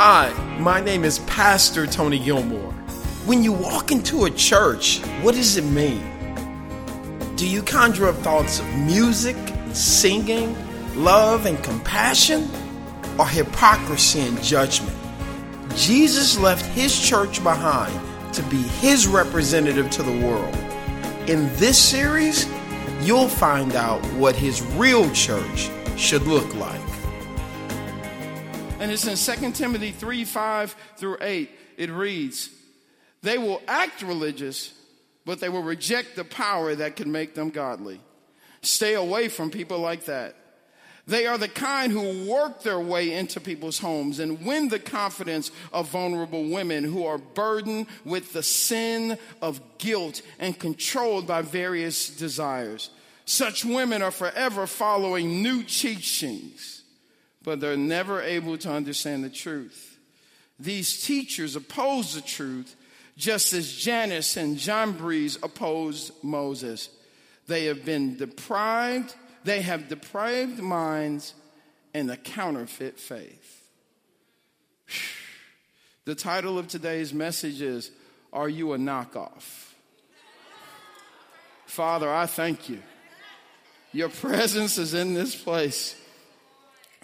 Hi, my name is Pastor Tony Gilmore. When you walk into a church, what does it mean? Do you conjure up thoughts of music, singing, love, and compassion, or hypocrisy and judgment? Jesus left his church behind to be his representative to the world. In this series, you'll find out what his real church should look like. And it's in 2 Timothy 3 5 through 8. It reads, They will act religious, but they will reject the power that can make them godly. Stay away from people like that. They are the kind who work their way into people's homes and win the confidence of vulnerable women who are burdened with the sin of guilt and controlled by various desires. Such women are forever following new teachings, but they're never able to understand the truth. These teachers oppose the truth just as Jannes and Jambres opposed Moses. They have been deprived they have depraved minds and a counterfeit faith. The title of today's message is Are You a Knockoff? Father, I thank you. Your presence is in this place.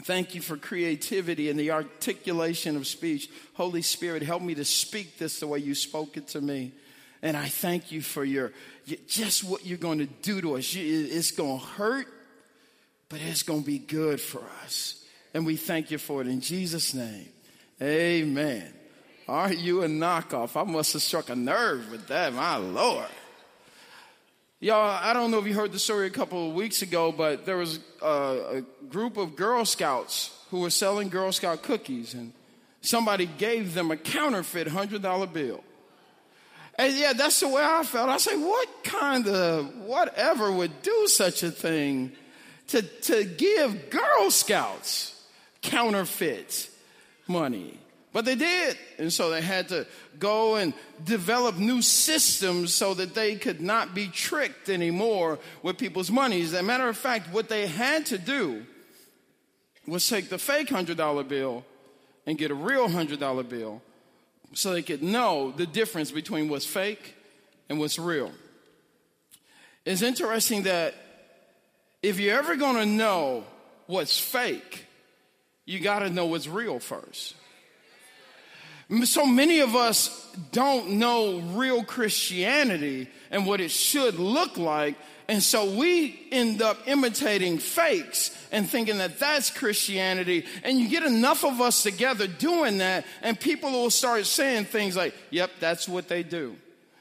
Thank you for creativity and the articulation of speech. Holy Spirit, help me to speak this the way you spoke it to me. And I thank you for your just what you're going to do to us. It's going to hurt but it's going to be good for us. And we thank you for it in Jesus' name. Amen. Are you a knockoff? I must have struck a nerve with that, my Lord. Y'all, I don't know if you heard the story a couple of weeks ago, but there was a, a group of Girl Scouts who were selling Girl Scout cookies, and somebody gave them a counterfeit $100 bill. And yeah, that's the way I felt. I said, what kind of whatever would do such a thing to, to give Girl Scouts counterfeit money. But they did. And so they had to go and develop new systems so that they could not be tricked anymore with people's money. As a matter of fact, what they had to do was take the fake $100 bill and get a real $100 bill so they could know the difference between what's fake and what's real. It's interesting that if you're ever going to know what's fake, you got to know what's real first. So many of us don't know real Christianity and what it should look like. And so we end up imitating fakes and thinking that that's Christianity. And you get enough of us together doing that, and people will start saying things like, yep, that's what they do.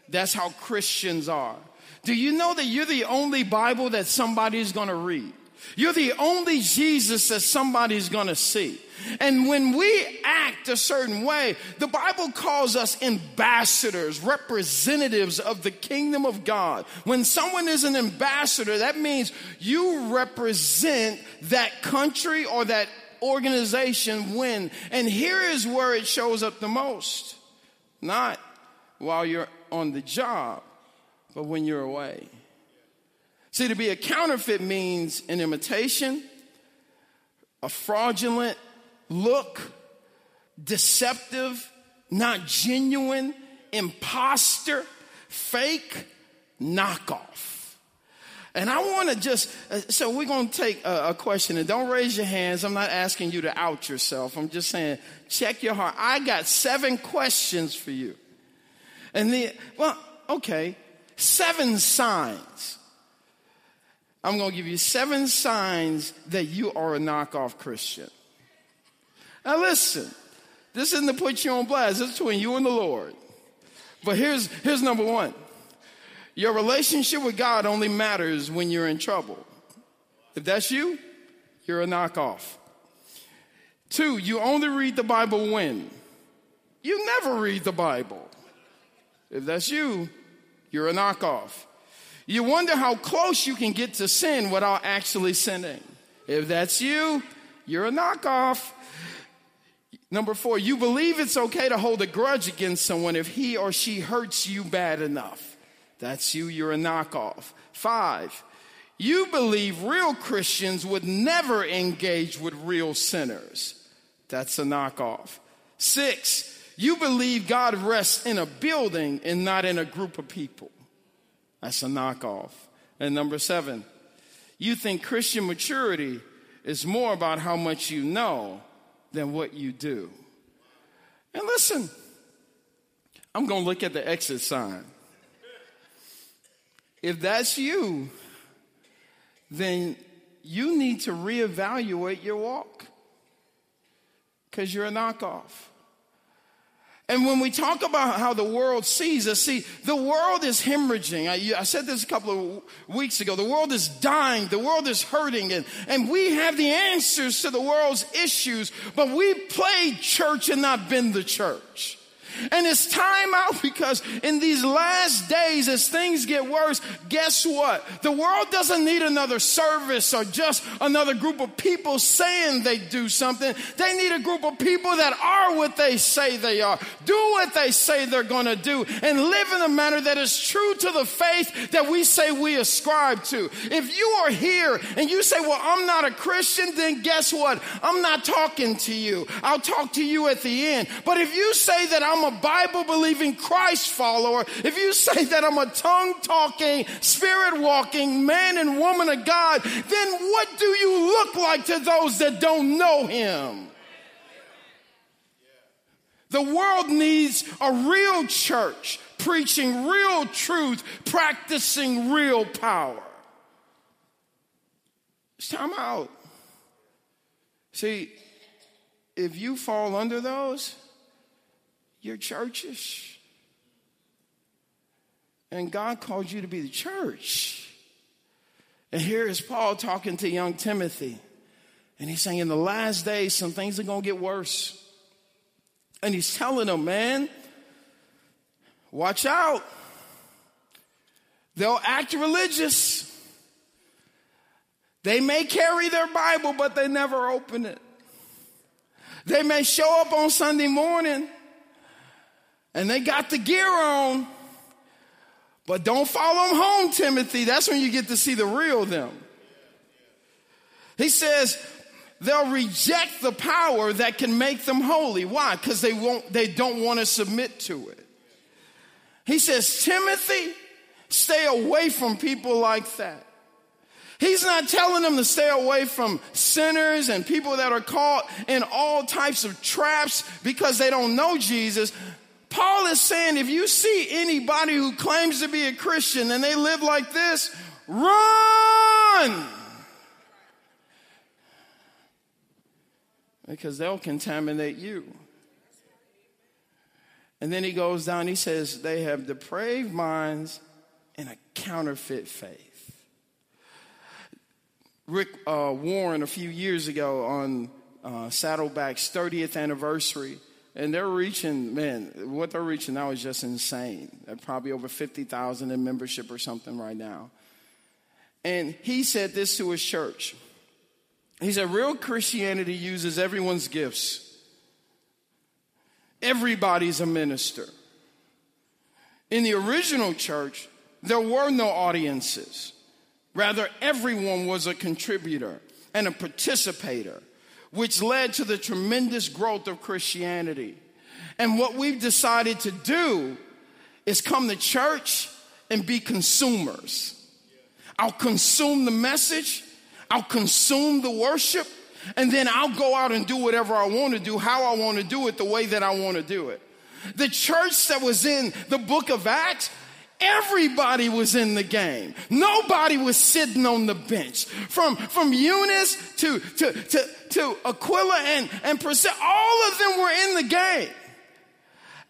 That's how Christians are. Do you know that you're the only Bible that somebody's going to read? You're the only Jesus that somebody's to see. And when we act a certain way, the Bible calls us ambassadors, representatives of the kingdom of God. When someone is an ambassador, that means you represent that country or that organization when. And here is where it shows up the most. Not while you're on the job, but when you're away. See, to be a counterfeit means an imitation, a fraudulent look, deceptive, not genuine, imposter, fake, knockoff. And I want to just, uh, so we're going to take a, a, question and don't raise your hands. I'm not asking you to out yourself. I'm just saying, check your heart. I got seven questions for you. And the, well, okay, seven signs. I'm going to give you seven signs that you are a knockoff Christian. Now, listen, this isn't to put you on blast, it's between you and the Lord. But here's, here's number one your relationship with God only matters when you're in trouble. If that's you, you're a knockoff. Two, you only read the Bible when? You never read the Bible. If that's you, you're a knockoff. You wonder how close you can get to sin without actually sinning. If that's you, you're a knockoff. Number four, you believe it's okay to hold a grudge against someone if he or she hurts you bad enough. That's you, you're a knockoff. Five, you believe real Christians would never engage with real sinners. That's a knockoff. Six, you believe God rests in a building and not in a group of people. That's a knockoff. And number seven, you think Christian maturity is more about how much you know than what you do. And listen, I'm going to look at the exit sign. If that's you, then you need to reevaluate your walk because you're a knockoff. And when we talk about how the world sees us, see, the world is hemorrhaging. I, I, said this a couple of weeks ago. The world is dying. The world is hurting. And, and we have the answers to the world's issues, but we played church and not been the church. And it's time out because in these last days, as things get worse, guess what? The world doesn't need another service or just another group of people saying they do something. They need a group of people that are what they say they are, do what they say they're going to do, and live in a manner that is true to the faith that we say we ascribe to. If you are here and you say, Well, I'm not a Christian, then guess what? I'm not talking to you. I'll talk to you at the end. But if you say that I'm a Bible believing Christ follower, if you say that I'm a tongue talking, spirit walking man and woman of God, then what do you look like to those that don't know Him? The world needs a real church preaching real truth, practicing real power. It's time out. See, if you fall under those, you're churchish. And God called you to be the church. And here is Paul talking to young Timothy. And he's saying, in the last days, some things are going to get worse. And he's telling them, man, watch out. They'll act religious. They may carry their Bible, but they never open it. They may show up on Sunday morning and they got the gear on. But don't follow them home, Timothy. That's when you get to see the real them. He says they'll reject the power that can make them holy. Why? Because they won't, they don't want to submit to it. He says, Timothy, stay away from people like that. He's not telling them to stay away from sinners and people that are caught in all types of traps because they don't know Jesus. Paul is saying if you see anybody who claims to be a Christian and they live like this, run! Because they'll contaminate you. And then he goes down, he says, they have depraved minds and a counterfeit faith. Rick uh, Warren, a few years ago on uh, Saddleback's 30th anniversary, and they're reaching, man, what they're reaching now is just insane. They're probably over 50,000 in membership or something right now. And he said this to his church. He said, Real Christianity uses everyone's gifts. Everybody's a minister. In the original church, there were no audiences. Rather, everyone was a contributor and a participator which led to the tremendous growth of Christianity. And what we've decided to do is come to church and be consumers. I'll consume the message, I'll consume the worship, and then I'll go out and do whatever I want to do, how I want to do it, the way that I want to do it. The church that was in the book of Acts Everybody was in the game. Nobody was sitting on the bench. From, from Eunice to, to, to, to Aquila and, and Priscilla, all of them were in the game.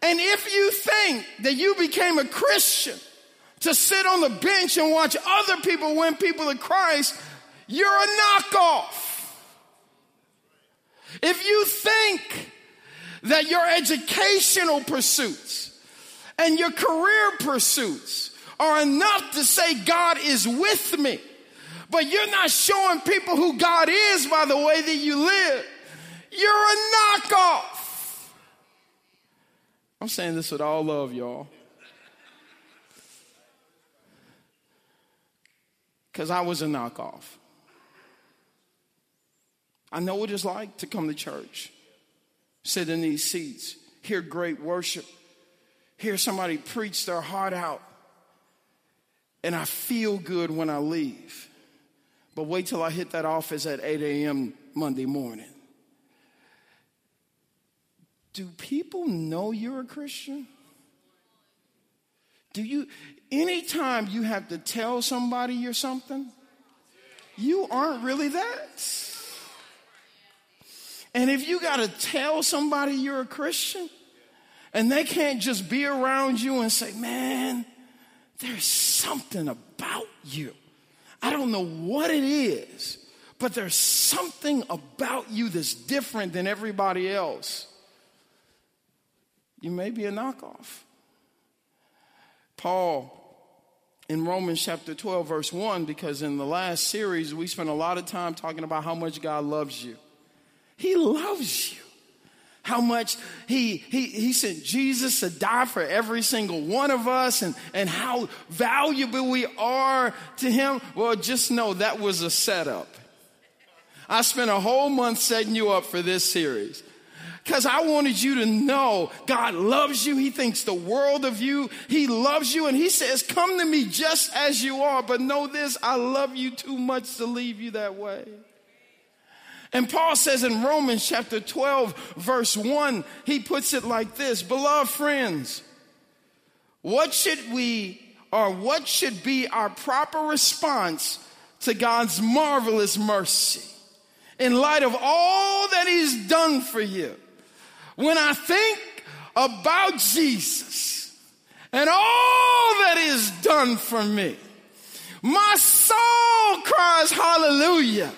And if you think that you became a Christian to sit on the bench and watch other people win people to Christ, you're a knockoff. If you think that your educational pursuits and your career pursuits are enough to say God is with me, but you're not showing people who God is by the way that you live, you're a knockoff. I'm saying this with all love, y'all. Because I was a knockoff. I know what it's like to come to church sit in these seats, hear great worship, hear somebody preach their heart out, and I feel good when I leave. But wait till I hit that office at 8 a.m. Monday morning. Do people know you're a Christian? Do you, anytime you have to tell somebody you're something, you aren't really that. And if you got to tell somebody you're a Christian, and they can't just be around you and say, man, there's something about you. I don't know what it is, but there's something about you that's different than everybody else. You may be a knockoff. Paul in Romans chapter 12, verse 1, because in the last series we spent a lot of time talking about how much God loves you. He loves you. How much he, he, he sent Jesus to die for every single one of us and, and how valuable we are to him. Well, just know that was a setup. I spent a whole month setting you up for this series because I wanted you to know God loves you. He thinks the world of you. He loves you. And He says, Come to me just as you are. But know this I love you too much to leave you that way. And Paul says in Romans chapter 12, verse 1, he puts it like this Beloved friends, what should we or what should be our proper response to God's marvelous mercy in light of all that He's done for you? When I think about Jesus and all that is done for me, my soul cries hallelujah.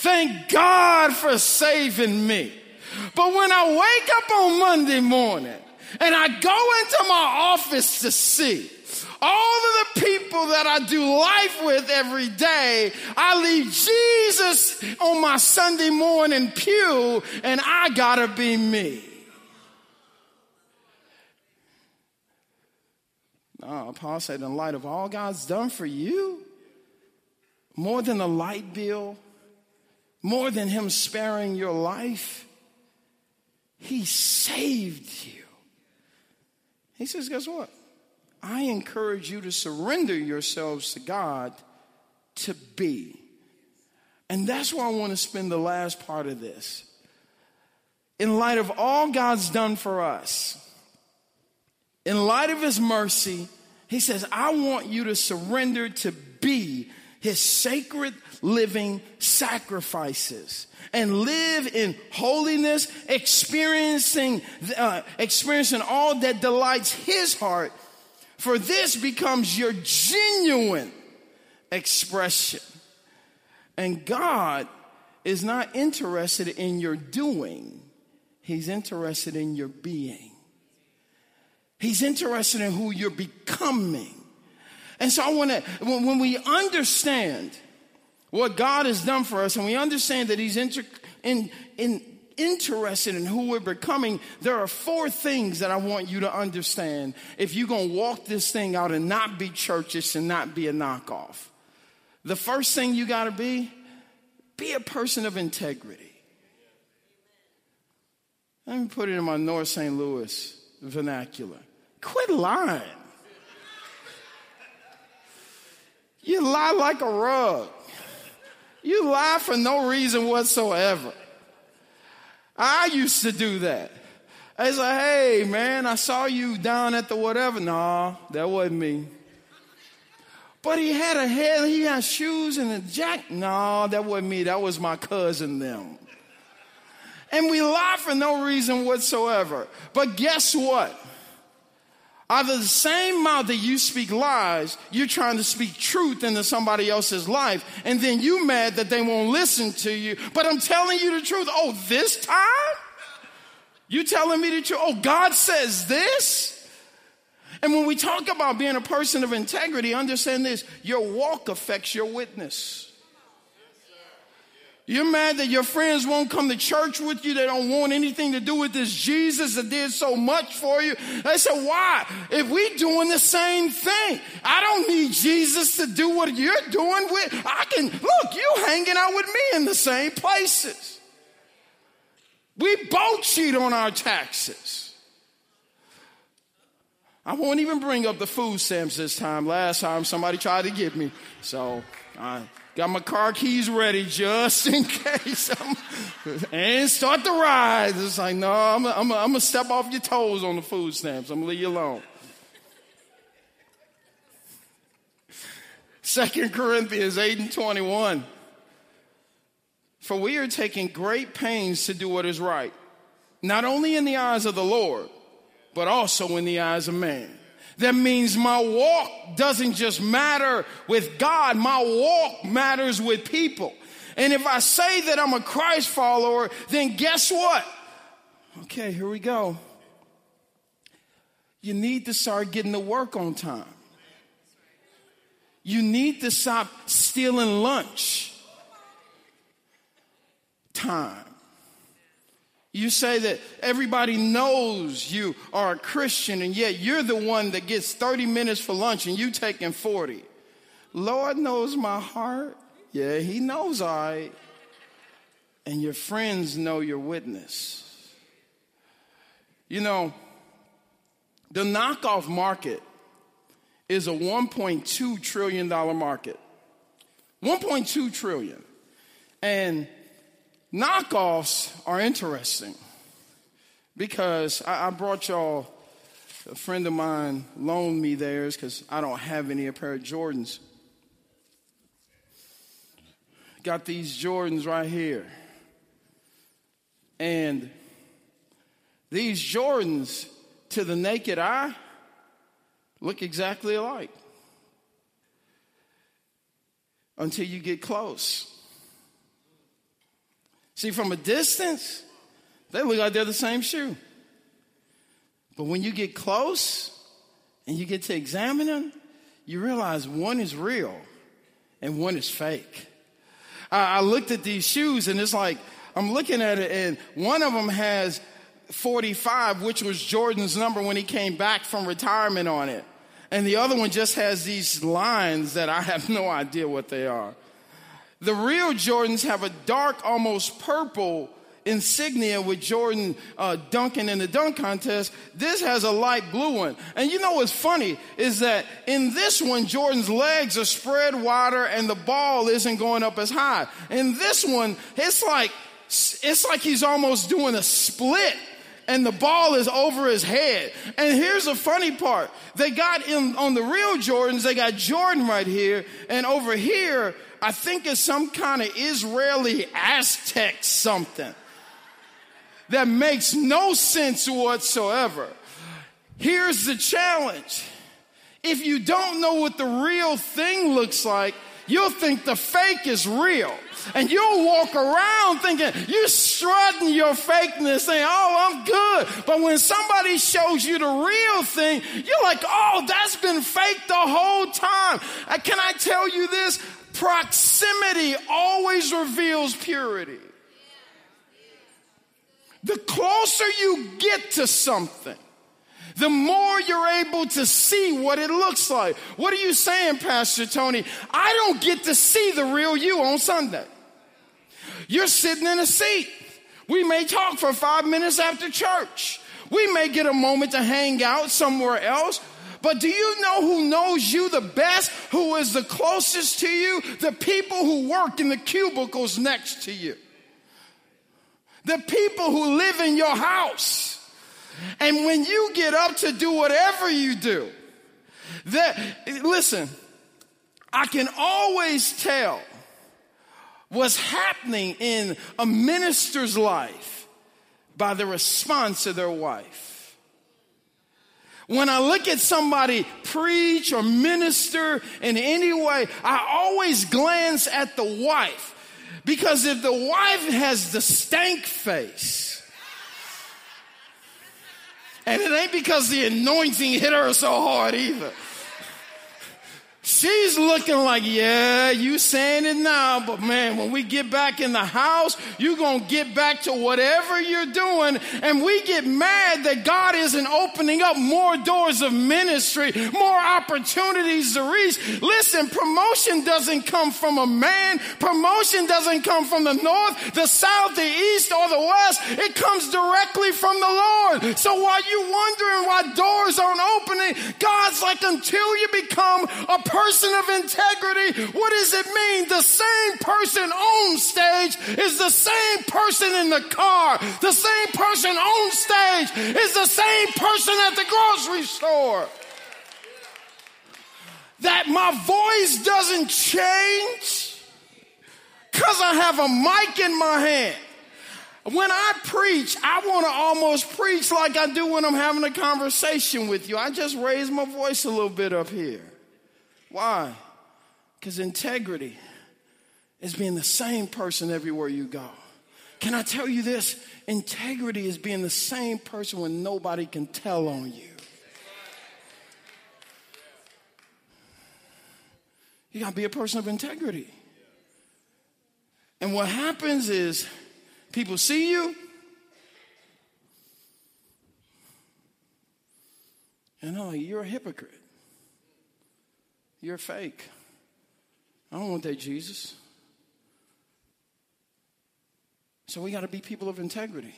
Thank God for saving me. But when I wake up on Monday morning and I go into my office to see all of the people that I do life with every day, I leave Jesus on my Sunday morning pew and I gotta be me. Uh, Paul said, in light of all God's done for you, more than a light bill, more than Him sparing your life, He saved you. He says, guess what? I encourage you to surrender yourselves to God to be. And that's where I want to spend the last part of this. In light of all God's done for us, in light of his mercy, he says, I want you to surrender to be his sacred living sacrifices and live in holiness, experiencing, uh, experiencing all that delights his heart. For this becomes your genuine expression. And God is not interested in your doing, He's interested in your being. He's interested in who you're becoming. And so I want to, when, we understand what God has done for us and we understand that He's inter, in, in, interested in who we're becoming, there are four things that I want you to understand if you're going to walk this thing out and not be churchish and not be a knockoff. The first thing you got to be, be a person of integrity. Let me put it in my North St. Louis vernacular. Quit lying. You lie like a rug. You lie for no reason whatsoever. I used to do that. I say, hey, man, I saw you down at the whatever. No, that wasn't me. But he had a head, he had shoes and a jacket. No, that wasn't me. That was my cousin, them. And we lie for no reason whatsoever. But guess what? Out of the same mouth that you speak lies, you're trying to speak truth into somebody else's life, and then you mad that they won't listen to you. But I'm telling you the truth. Oh, this time? You telling me the truth? Oh, God says this? And when we talk about being a person of integrity, understand this your walk affects your witness. You're mad that your friends won't come to church with you. They don't want anything to do with this Jesus that did so much for you. They said, why? If we doing the same thing, I don't need Jesus to do what you're doing with. I can, look, you hanging out with me in the same places. We both cheat on our taxes. I won't even bring up the food stamps this time. Last time somebody tried to get me. So I got my car keys ready just in case. I'm, and start the ride. It's like, no, I'm going to step off your toes on the food stamps. I'm going to leave you alone. Second Corinthians 8 and 21. For we are taking great pains to do what is right, not only in the eyes of the Lord, but also in the eyes of man. That means my walk doesn't just matter with God, my walk matters with people. And if I say that I'm a Christ follower, then guess what? Okay, here we go. You need to start getting to work on time. You need to stop stealing lunch time. You say that everybody knows you are a Christian, and yet you're the one that gets 30 minutes for lunch and you taking 40. Lord knows my heart. Yeah, He knows I. And your friends know your witness. You know, the knockoff market is a 1.2 trillion dollar market. 1.2 trillion. And Knockoffs are interesting because I, I brought y'all, a friend of mine loaned me theirs because I don't have any a pair of Jordans. Got these Jordans right here. And these Jordans, to the naked eye, look exactly alike until you get close. See, from a distance, they look like they're the same shoe. But when you get close and you get to examine them, you realize one is real and one is fake. I, I looked at these shoes and it's like, I'm looking at it and one of them has 45, which was Jordan's number when he came back from retirement on it. And the other one just has these lines that I have no idea what they are. The real Jordans have a dark, almost purple insignia with Jordan uh, dunking in the dunk contest. This has a light blue one. And you know what's funny is that in this one, Jordan's legs are spread wider and the ball isn't going up as high. In this one, it's like, it's like he's almost doing a split and the ball is over his head. And here's the funny part. They got in on the real Jordans, they got Jordan right here, and over here, I think it's some kind of Israeli Aztec something that makes no sense whatsoever. Here's the challenge. If you don't know what the real thing looks like, you'll think the fake is real. And you'll walk around thinking you're strutting your fakeness, saying, Oh, I'm good. But when somebody shows you the real thing, you're like, Oh, that's been fake the whole time. Uh, can I tell you this? Proximity always reveals purity. The closer you get to something, the more you're able to see what it looks like. What are you saying, Pastor Tony? I don't get to see the real you on Sunday. You're sitting in a seat. We may talk for five minutes after church. We may get a moment to hang out somewhere else. But do you know who knows you the best? Who is the closest to you? The people who work in the cubicles next to you. The people who live in your house. And when you get up to do whatever you do, that, listen, I can always tell what's happening in a minister's life by the response of their wife. When I look at somebody preach or minister in any way, I always glance at the wife. Because if the wife has the stank face, and it ain't because the anointing hit her so hard either. She's looking like, yeah, you saying it now, but man, when we get back in the house, you're gonna get back to whatever you're doing. And we get mad that God isn't opening up more doors of ministry, more opportunities to reach. Listen, promotion doesn't come from a man. Promotion doesn't come from the north, the south, the east, or the west. It comes directly from the Lord. So while you're wondering why doors aren't opening, God's like, until you become a person of integrity, what does it mean? The same person on stage is the same person in the car. The same person on stage is the same person at the grocery store. That my voice doesn't change because I have a mic in my hand. When I preach, I want to almost preach like I do when I'm having a conversation with you. I just raise my voice a little bit up here. Why? Because integrity is being the same person everywhere you go. Can I tell you this? Integrity is being the same person when nobody can tell on you. You got to be a person of integrity. And what happens is people see you and they're like, you're a hypocrite. You're fake. I don't want that Jesus. So we got to be people of integrity.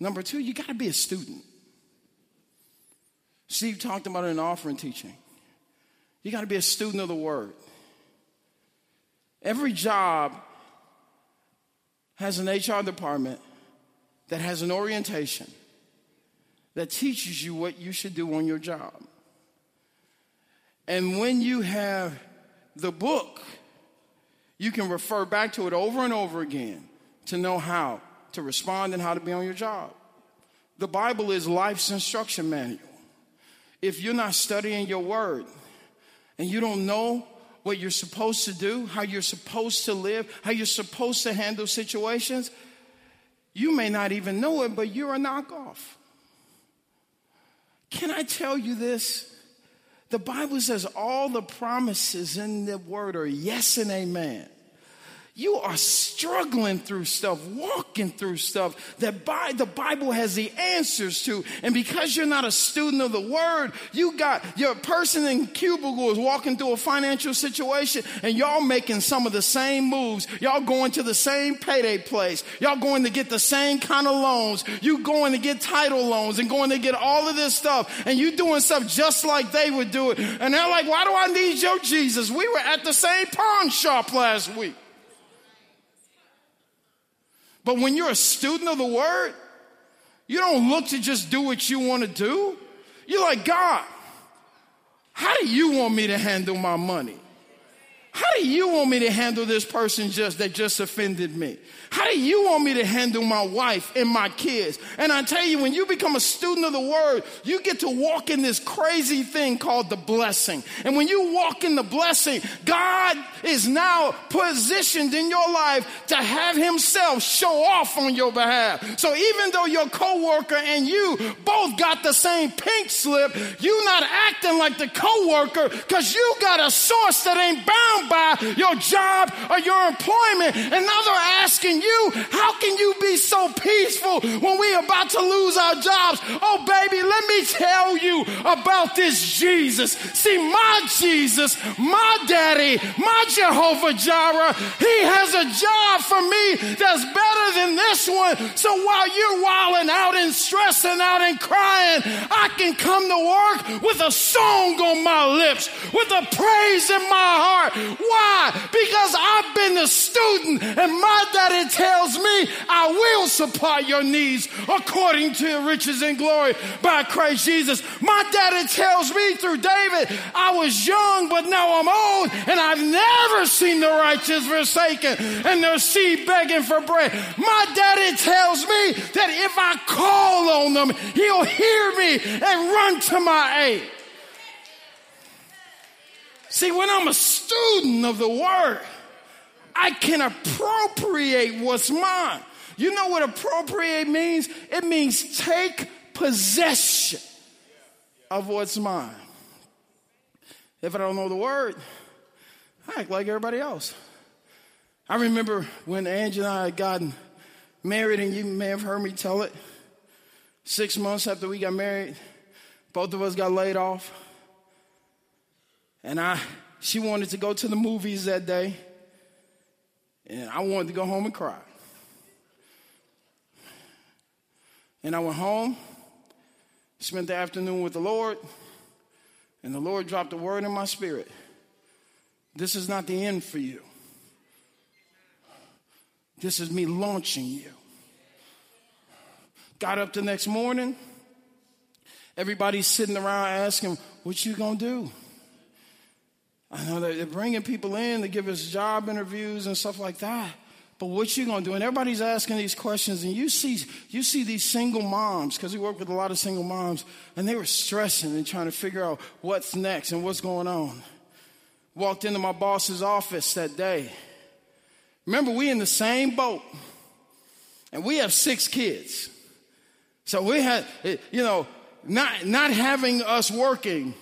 Number two, you got to be a student. Steve talked about it in offering teaching. You got to be a student of the word. Every job has an HR department that has an orientation that teaches you what you should do on your job. And when you have the book, you can refer back to it over and over again to know how to respond and how to be on your job. The Bible is life's instruction manual. If you're not studying your word and you don't know what you're supposed to do, how you're supposed to live, how you're supposed to handle situations, you may not even know it, but you're a knockoff. Can I tell you this? The Bible says all the promises in the word are yes and amen you are struggling through stuff, walking through stuff that by the Bible has the answers to. And because you're not a student of the word, you got your person in cubicle is walking through a financial situation and y'all making some of the same moves. Y'all going to the same payday place. Y'all going to get the same kind of loans. You going to get title loans and going to get all of this stuff. And you doing stuff just like they would do it. And they're like, why do I need your Jesus? We were at the same pawn shop last week. But when you're a student of the word, you don't look to just do what you want to do. You're like, God, how do you want me to handle my money? How do you want me to handle this person just that just offended me? How do you want me to handle my wife and my kids? And I tell you, when you become a student of the word, you get to walk in this crazy thing called the blessing. And when you walk in the blessing, God is now positioned in your life to have himself show off on your behalf. So even though your coworker and you both got the same pink slip, you not acting like the coworker because you got a source that ain't bound by your job or your employment. And now they're asking you, how can you be so peaceful when we're about to lose our jobs? Oh, baby, let me tell you about this Jesus. See, my Jesus, my daddy, my Jehovah Jireh, he has a job for me that's better than this one. So while you're wilding out and stressing out and crying, I can come to work with a song on my lips, with a praise in my heart. Why? Because I've been a student and my daddy tells me, I will supply your needs according to riches and glory by Christ Jesus. My daddy tells me through David, I was young, but now I'm old, and I've never seen the righteous forsaken and their seed begging for bread. My daddy tells me that if I call on them, he'll hear me and run to my aid. See, when I'm a student of the word, I can appropriate what's mine. You know what appropriate means? It means take possession of what's mine. If I don't know the word, I act like everybody else. I remember when Angie and I had gotten married, and you may have heard me tell it. Six months after we got married, both of us got laid off. And I, she wanted to go to the movies that day, and I wanted to go home and cry. And I went home, spent the afternoon with the Lord, and the Lord dropped a word in my spirit. This is not the end for you. This is me launching you. Got up the next morning. Everybody's sitting around asking, What you gonna do? I know they're bringing people in to give us job interviews and stuff like that. But what you gonna do? And everybody's asking these questions, and you see, you see these single moms because we work with a lot of single moms, and they were stressing and trying to figure out what's next and what's going on. Walked into my boss's office that day. Remember, we in the same boat, and we have six kids. So we had, you know, not not having us working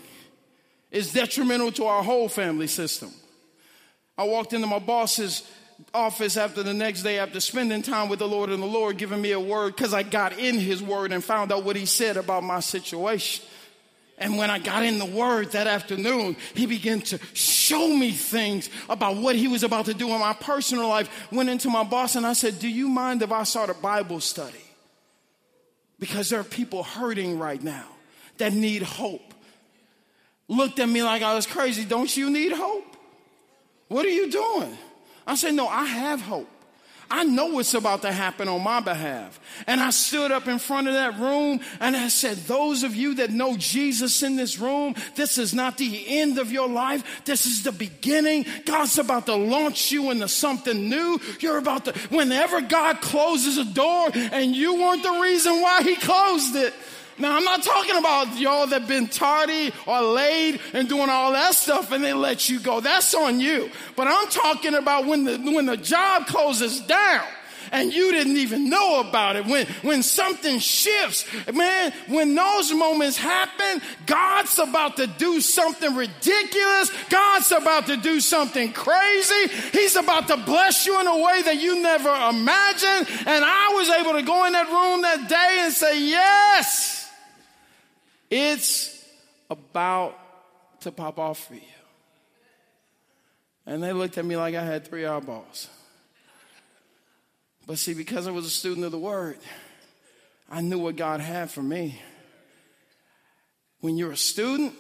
is detrimental to our whole family system. I walked into my boss's office after the next day after spending time with the Lord and the Lord giving me a word because I got in his word and found out what he said about my situation. And when I got in the word that afternoon, he began to show me things about what he was about to do in my personal life. Went into my boss and I said, Do you mind if I start a Bible study? Because there are people hurting right now that need hope. Looked at me like I was crazy. Don't you need hope? What are you doing? I said, No, I have hope. I know what's about to happen on my behalf. And I stood up in front of that room and I said, Those of you that know Jesus in this room, this is not the end of your life. This is the beginning. God's about to launch you into something new. You're about to, whenever God closes a door and you weren't the reason why He closed it, now, I'm not talking about y'all that been tardy or late and doing all that stuff and they let you go. That's on you. But I'm talking about when the, when the job closes down and you didn't even know about it. When, when something shifts, man, when those moments happen, God's about to do something ridiculous. God's about to do something crazy. He's about to bless you in a way that you never imagined. And I was able to go in that room that day and say, yes. It's about to pop off for you. And they looked at me like I had three eyeballs. But see, because I was a student of the Word, I knew what God had for me. When you're a student,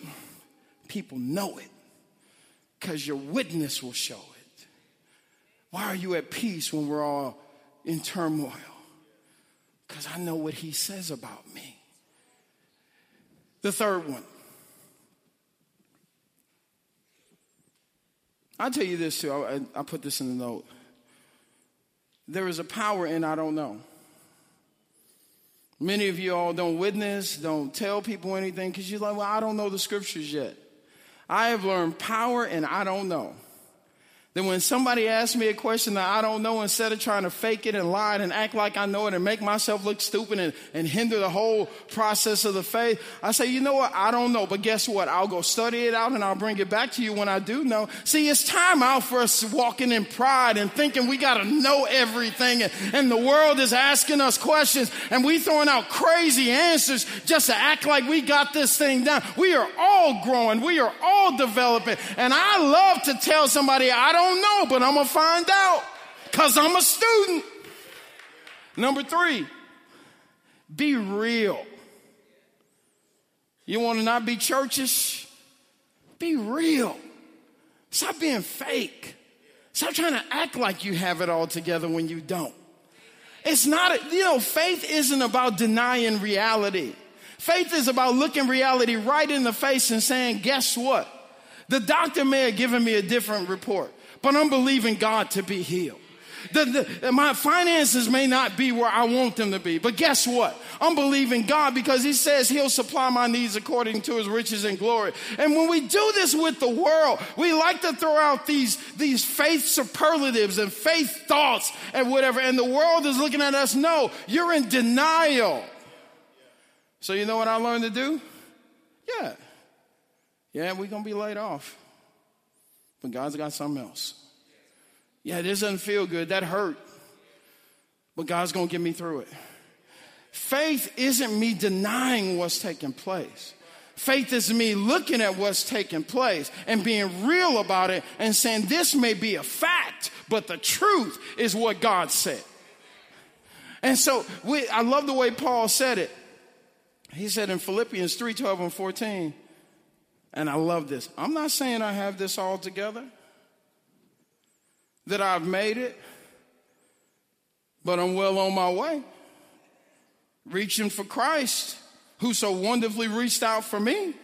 people know it because your witness will show it. Why are you at peace when we're all in turmoil? Because I know what He says about me. The third one. I'll tell you this too. I, I put this in the note. There is a power in I don't know. Many of you all don't witness, don't tell people anything because you're like, well, I don't know the scriptures yet. I have learned power and I don't know. Then when somebody asks me a question that I don't know, instead of trying to fake it and lie and act like I know it and make myself look stupid and, and hinder the whole process of the faith, I say, you know what? I don't know. But guess what? I'll go study it out and I'll bring it back to you when I do know. See, it's time out for us walking in pride and thinking we got to know everything. And, and the world is asking us questions and we throwing out crazy answers just to act like we got this thing down. We are all growing. We are all developing. And I love to tell somebody, I don't don't know, but I'm going to find out because I'm a student. Number three, be real. You want to not be churchish? Be real. Stop being fake. Stop trying to act like you have it all together when you don't. It's not, a, you know, faith isn't about denying reality. Faith is about looking reality right in the face and saying, guess what? The doctor may have given me a different report but I'm believing God to be healed. The, the, my finances may not be where I want them to be, but guess what? I'm believing God because He says He'll supply my needs according to His riches and glory. And when we do this with the world, we like to throw out these, these faith superlatives and faith thoughts and whatever, and the world is looking at us, no, you're in denial. So, you know what I learned to do? Yeah. Yeah, we're going to be laid off. But God's got something else. Yeah, this doesn't feel good. That hurt. But God's going to get me through it. Faith isn't me denying what's taking place. Faith is me looking at what's taking place and being real about it and saying this may be a fact, but the truth is what God said. And so we, I love the way Paul said it. He said in Philippians 3 12 and 14, and I love this. I'm not saying I have this all together, that I've made it, but I'm well on my way. Reaching for Christ, who so wonderfully reached out for me.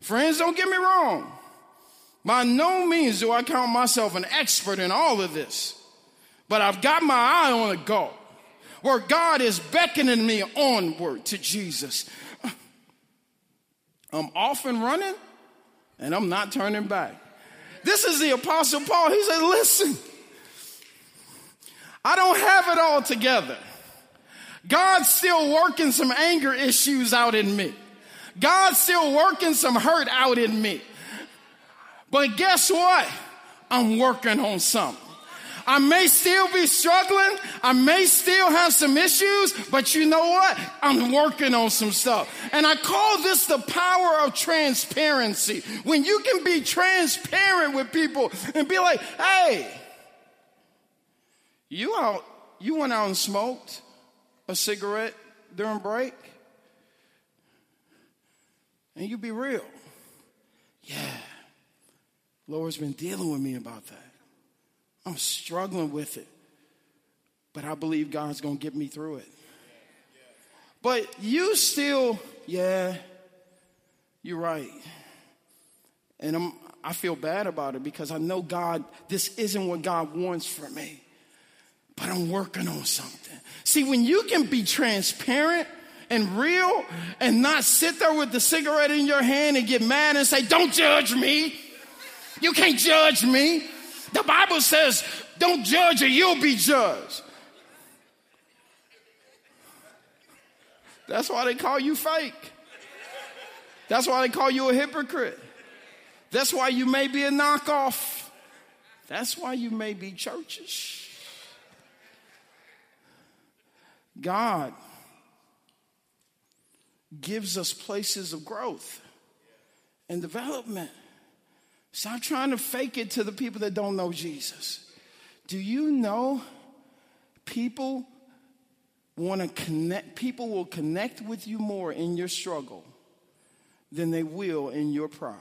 Friends, don't get me wrong. By no means do I count myself an expert in all of this, but I've got my eye on a goal where God is beckoning me onward to Jesus. I'm off and running, and I'm not turning back. This is the Apostle Paul. He said, Listen, I don't have it all together. God's still working some anger issues out in me. God's still working some hurt out in me. But guess what? I'm working on something. I may still be struggling. I may still have some issues, but you know what? I'm working on some stuff. And I call this the power of transparency. When you can be transparent with people and be like, hey, you out, you went out and smoked a cigarette during break? And you be real. Yeah. Lord's been dealing with me about that. I'm struggling with it. But I believe God's going to get me through it. But you still, yeah, you're right. And I'm, I feel bad about it because I know God, this isn't what God wants for me. But I'm working on something. See, when you can be transparent and real and not sit there with the cigarette in your hand and get mad and say, Don't judge me. You can't judge me. The Bible says, don't judge or you'll be judged. That's why they call you fake. That's why they call you a hypocrite. That's why you may be a knockoff. That's why you may be churches. God gives us places of growth and development. Stop trying to fake it to the people that don't know Jesus. Do you know people want to connect, people will connect with you more in your struggle than they will in your pride.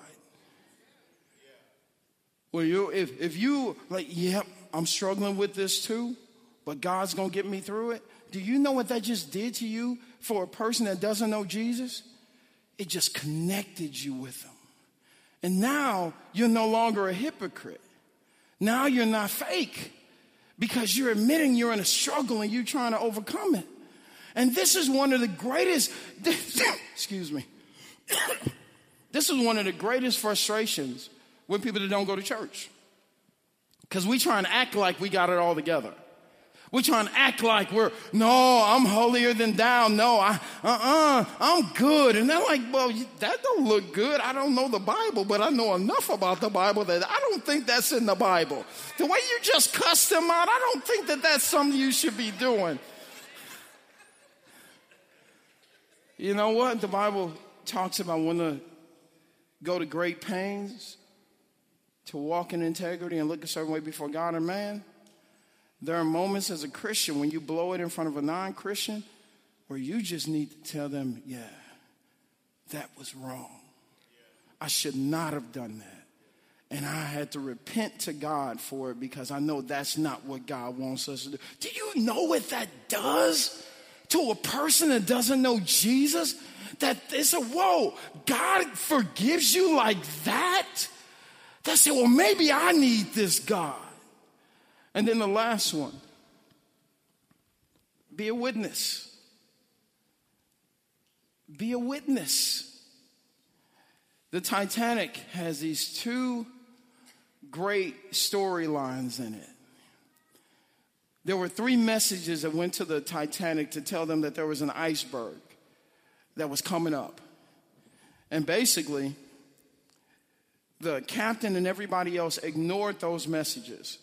Well, you if if you like, yep, I'm struggling with this too, but God's gonna get me through it. Do you know what that just did to you for a person that doesn't know Jesus? It just connected you with them. And now you're no longer a hypocrite. Now you're not fake because you're admitting you're in a struggle and you're trying to overcome it. And this is one of the greatest, excuse me, this is one of the greatest frustrations with people that don't go to church. Because we try and act like we got it all together. We're trying to act like we're, no, I'm holier than thou. No, I, uh-uh, I'm good. And they're like, well, that don't look good. I don't know the Bible, but I know enough about the Bible that I don't think that's in the Bible. The way you just cuss them out, I don't think that that's something you should be doing. You know what? The Bible talks about when to go to great pains to walk in integrity and look a certain way before God and man. There are moments as a Christian when you blow it in front of a non Christian where you just need to tell them, yeah, that was wrong. I should not have done that. And I had to repent to God for it because I know that's not what God wants us to do. Do you know what that does to a person that doesn't know Jesus? That it's a whoa, God forgives you like that? They say, well, maybe I need this God. And then the last one be a witness. Be a witness. The Titanic has these two great storylines in it. There were three messages that went to the Titanic to tell them that there was an iceberg that was coming up. And basically, the captain and everybody else ignored those messages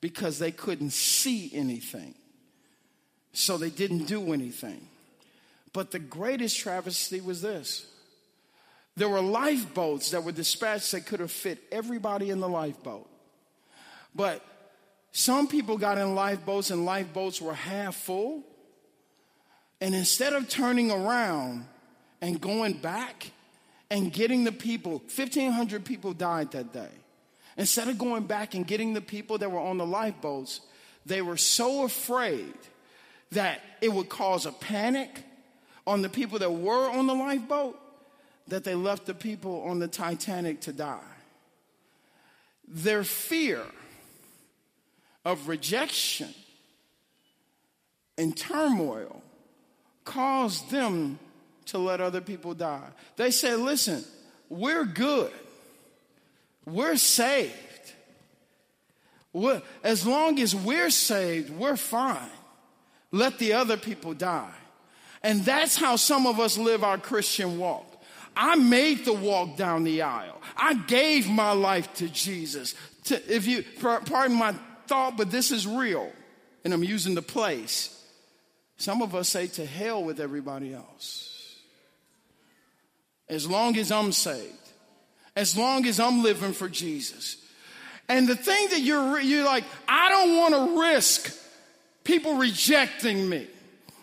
because they couldn't see anything. So they didn't do anything. But the greatest travesty was this there were lifeboats that were dispatched that could have fit everybody in the lifeboat. But some people got in lifeboats and lifeboats were half full. And instead of turning around and going back and getting the people, 1,500 people died that day. Instead of going back and getting the people that were on the lifeboats, they were so afraid that it would cause a panic on the people that were on the lifeboat that they left the people on the Titanic to die. Their fear of rejection and turmoil caused them to let other people die. They said, listen, we're good. We're saved. We're, as long as we're saved, we're fine. Let the other people die. And that's how some of us live our Christian walk. I made the walk down the aisle. I gave my life to Jesus. To, if you, pardon my thought, but this is real, and I'm using the place. Some of us say to hell with everybody else. As long as I'm saved, as long as I'm living for Jesus. And the thing that you're, you're like, I don't want to risk people rejecting me.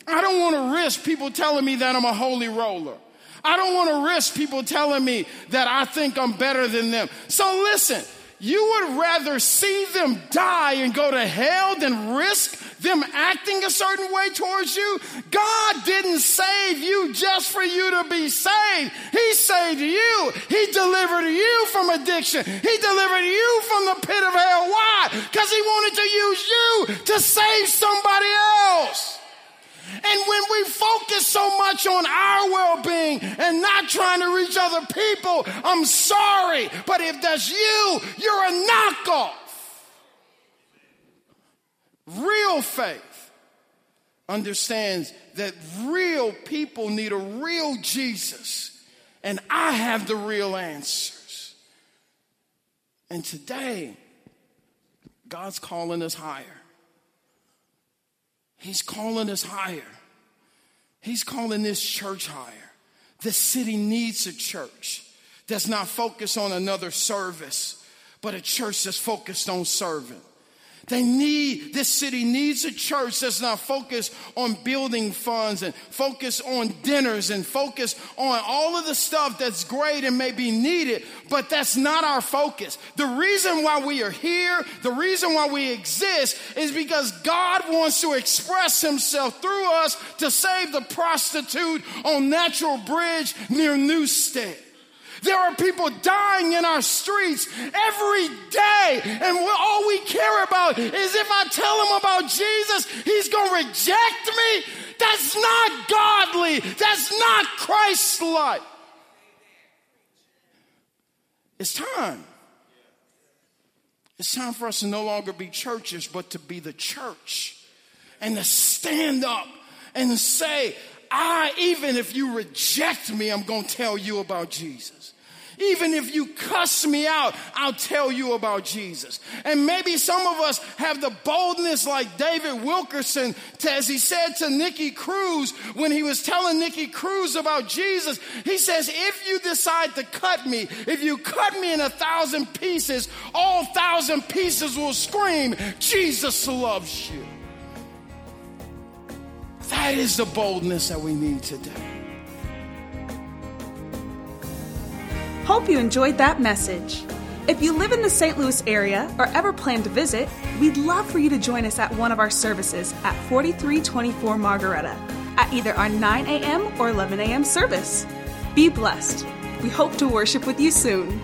I don't want to risk people telling me that I'm a holy roller. I don't want to risk people telling me that I think I'm better than them. So listen, you would rather see them die and go to hell than risk them acting a certain way towards you. God didn't save you just for you to be saved. He saved you. He delivered you from addiction. He delivered you from the pit of hell. Why? Because he wanted to use you to save somebody else. And when we focus so much on our well being and not trying to reach other people, I'm sorry, but if that's you, you're a knockoff. Real faith understands that real people need a real Jesus, and I have the real answers. And today, God's calling us higher. He's calling us higher. He's calling this church higher. The city needs a church that's not focused on another service, but a church that's focused on serving. They need, this city needs a church that's not focused on building funds and focused on dinners and focused on all of the stuff that's great and may be needed, but that's not our focus. The reason why we are here, the reason why we exist is because God wants to express himself through us to save the prostitute on Natural Bridge near Newstead. There are people dying in our streets every day, and all we care about is if I tell them about Jesus, he's going to reject me. That's not godly. That's not Christ like. It's time. It's time for us to no longer be churches, but to be the church and to stand up and say, I, even if you reject me, I'm going to tell you about Jesus. Even if you cuss me out, I'll tell you about Jesus. And maybe some of us have the boldness like David Wilkerson, to, as he said to Nicky Cruz when he was telling Nicky Cruz about Jesus. He says, if you decide to cut me, if you cut me in a thousand pieces, all thousand pieces will scream, Jesus loves you. That is the boldness that we need today. Hope you enjoyed that message. If you live in the St. Louis area or ever plan to visit, we'd love for you to join us at one of our services at 4324 Margaretta at either our 9 a.m. or 11 a.m. service. Be blessed. We hope to worship with you soon.